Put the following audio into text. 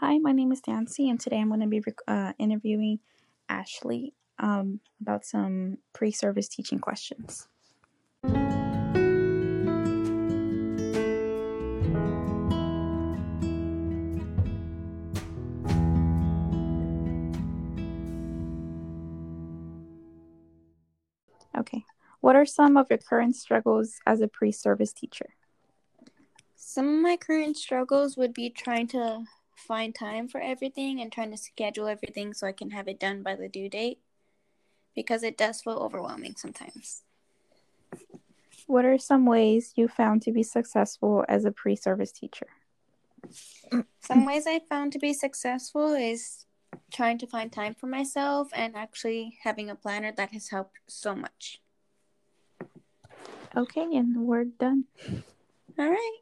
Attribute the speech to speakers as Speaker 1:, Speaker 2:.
Speaker 1: Hi, my name is Nancy, and today I'm going to be uh, interviewing Ashley um, about some pre service teaching questions. Okay. What are some of your current struggles as a pre service teacher?
Speaker 2: Some of my current struggles would be trying to find time for everything and trying to schedule everything so I can have it done by the due date because it does feel overwhelming sometimes.
Speaker 1: What are some ways you found to be successful as a pre service teacher?
Speaker 2: Some ways I found to be successful is trying to find time for myself and actually having a planner that has helped so much.
Speaker 1: Okay, and we're done.
Speaker 2: All right.